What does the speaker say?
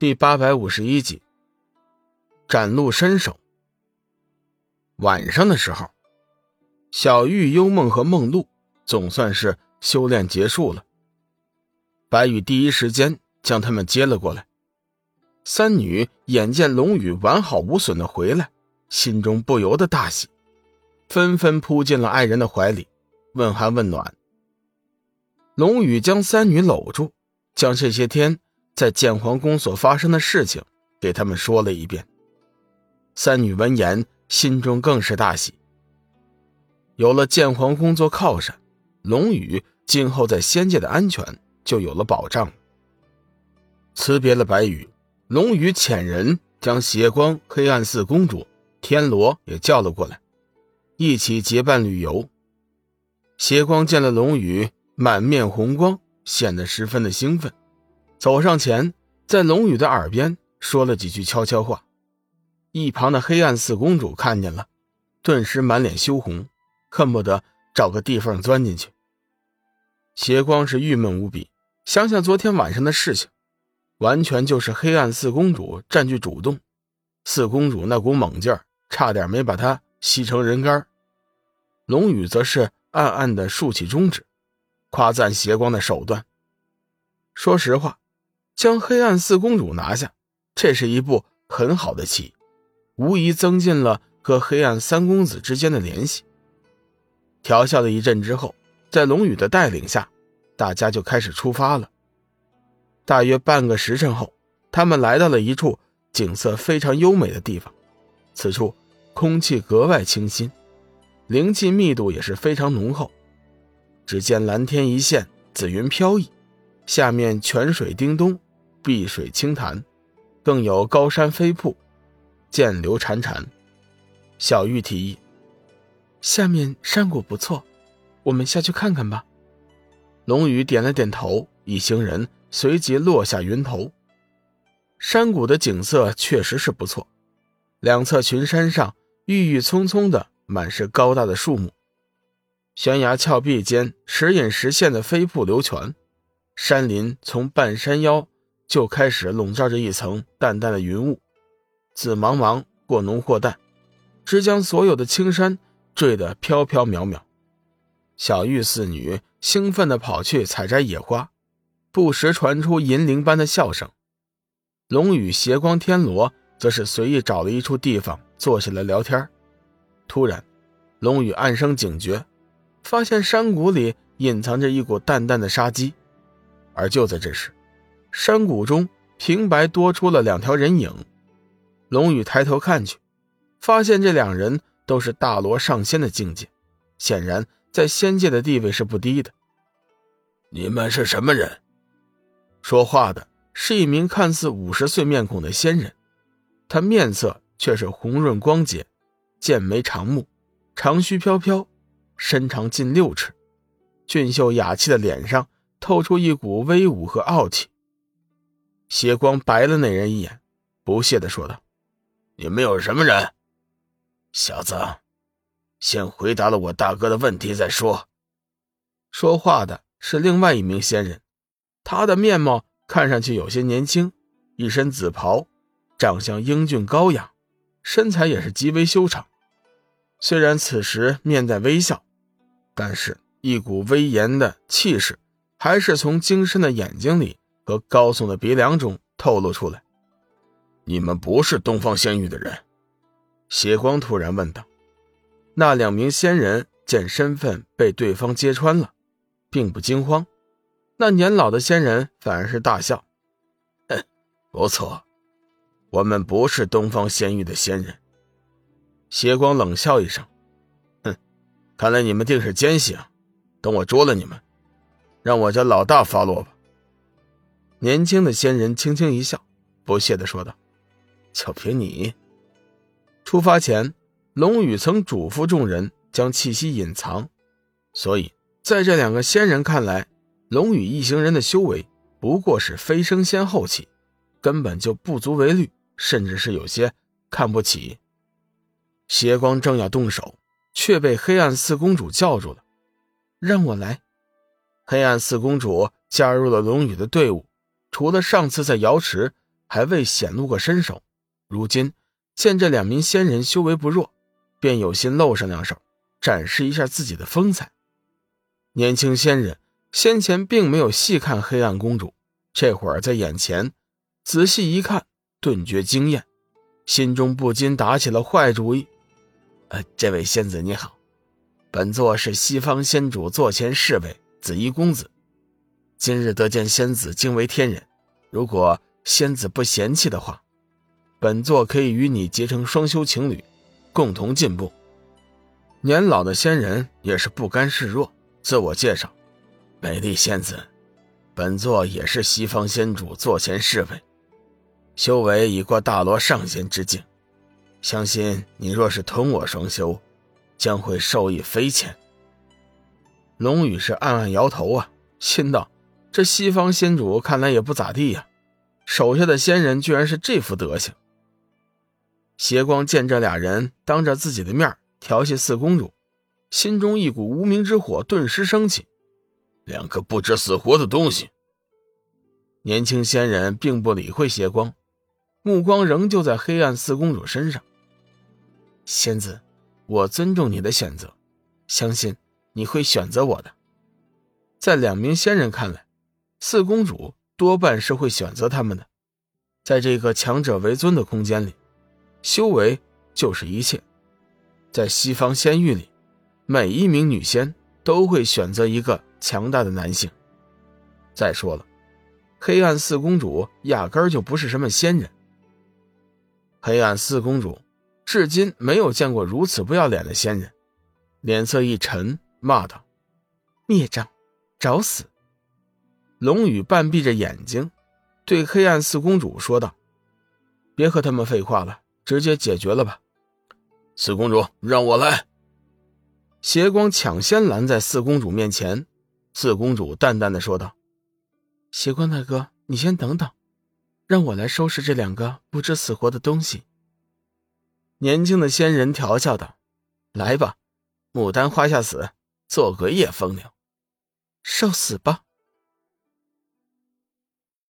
第八百五十一集，展露身手。晚上的时候，小玉、幽梦和梦露总算是修炼结束了。白羽第一时间将他们接了过来。三女眼见龙宇完好无损的回来，心中不由得大喜，纷纷扑进了爱人的怀里，问寒问暖。龙宇将三女搂住，将这些天。在剑皇宫所发生的事情，给他们说了一遍。三女闻言，心中更是大喜。有了剑皇宫做靠山，龙宇今后在仙界的安全就有了保障。辞别了白羽，龙宇遣人将邪光、黑暗寺公主、天罗也叫了过来，一起结伴旅游。邪光见了龙宇，满面红光，显得十分的兴奋。走上前，在龙宇的耳边说了几句悄悄话。一旁的黑暗四公主看见了，顿时满脸羞红，恨不得找个地缝钻进去。邪光是郁闷无比，想想昨天晚上的事情，完全就是黑暗四公主占据主动，四公主那股猛劲儿，差点没把她吸成人干。龙宇则是暗暗的竖起中指，夸赞邪光的手段。说实话。将黑暗四公主拿下，这是一步很好的棋，无疑增进了和黑暗三公子之间的联系。调笑了一阵之后，在龙宇的带领下，大家就开始出发了。大约半个时辰后，他们来到了一处景色非常优美的地方。此处空气格外清新，灵气密度也是非常浓厚。只见蓝天一线，紫云飘逸，下面泉水叮咚。碧水清潭，更有高山飞瀑，涧流潺潺。小玉提议：“下面山谷不错，我们下去看看吧。”龙宇点了点头，一行人随即落下云头。山谷的景色确实是不错，两侧群山上郁郁葱葱的，满是高大的树木。悬崖峭壁间时隐时现的飞瀑流泉，山林从半山腰。就开始笼罩着一层淡淡的云雾，紫茫茫，或浓或淡，只将所有的青山坠得飘飘渺渺。小玉四女兴奋地跑去采摘野花，不时传出银铃般的笑声。龙宇、斜光、天罗则是随意找了一处地方坐下来聊天。突然，龙宇暗生警觉，发现山谷里隐藏着一股淡淡的杀机。而就在这时，山谷中平白多出了两条人影，龙宇抬头看去，发现这两人都是大罗上仙的境界，显然在仙界的地位是不低的。你们是什么人？说话的是一名看似五十岁面孔的仙人，他面色却是红润光洁，剑眉长目，长须飘飘，身长近六尺，俊秀雅气的脸上透出一股威武和傲气。邪光白了那人一眼，不屑地说道：“你们有什么人？小子，先回答了我大哥的问题再说。”说话的是另外一名仙人，他的面貌看上去有些年轻，一身紫袍，长相英俊高雅，身材也是极为修长。虽然此时面带微笑，但是一股威严的气势还是从精深的眼睛里。和高耸的鼻梁中透露出来。你们不是东方仙域的人？邪光突然问道。那两名仙人见身份被对方揭穿了，并不惊慌。那年老的仙人反而是大笑：“哼，不错，我们不是东方仙域的仙人。”邪光冷笑一声：“哼，看来你们定是奸细啊！等我捉了你们，让我家老大发落吧。”年轻的仙人轻轻一笑，不屑地说道：“就凭你？”出发前，龙宇曾嘱咐众人将气息隐藏，所以在这两个仙人看来，龙宇一行人的修为不过是飞升仙后期，根本就不足为虑，甚至是有些看不起。邪光正要动手，却被黑暗四公主叫住了：“让我来。”黑暗四公主加入了龙宇的队伍。除了上次在瑶池还未显露过身手，如今见这两名仙人修为不弱，便有心露上两手，展示一下自己的风采。年轻仙人先前并没有细看黑暗公主，这会儿在眼前仔细一看，顿觉惊艳，心中不禁打起了坏主意。呃，这位仙子你好，本座是西方仙主座前侍卫紫衣公子，今日得见仙子，惊为天人。如果仙子不嫌弃的话，本座可以与你结成双修情侣，共同进步。年老的仙人也是不甘示弱，自我介绍：“美丽仙子，本座也是西方仙主座前侍卫，修为已过大罗上仙之境，相信你若是同我双修，将会受益匪浅。”龙宇是暗暗摇头啊，心道：“这西方仙主看来也不咋地呀。”手下的仙人居然是这副德行。邪光见这俩人当着自己的面调戏四公主，心中一股无名之火顿时升起。两个不知死活的东西！年轻仙人并不理会邪光，目光仍旧在黑暗四公主身上。仙子，我尊重你的选择，相信你会选择我的。在两名仙人看来，四公主。多半是会选择他们的，在这个强者为尊的空间里，修为就是一切。在西方仙域里，每一名女仙都会选择一个强大的男性。再说了，黑暗四公主压根儿就不是什么仙人。黑暗四公主至今没有见过如此不要脸的仙人，脸色一沉，骂道：“孽障，找死！”龙宇半闭着眼睛，对黑暗四公主说道：“别和他们废话了，直接解决了吧。”四公主，让我来。邪光抢先拦在四公主面前。四公主淡淡的说道：“邪光大哥，你先等等，让我来收拾这两个不知死活的东西。”年轻的仙人调笑道：“来吧，牡丹花下死，做鬼也风流，受死吧。”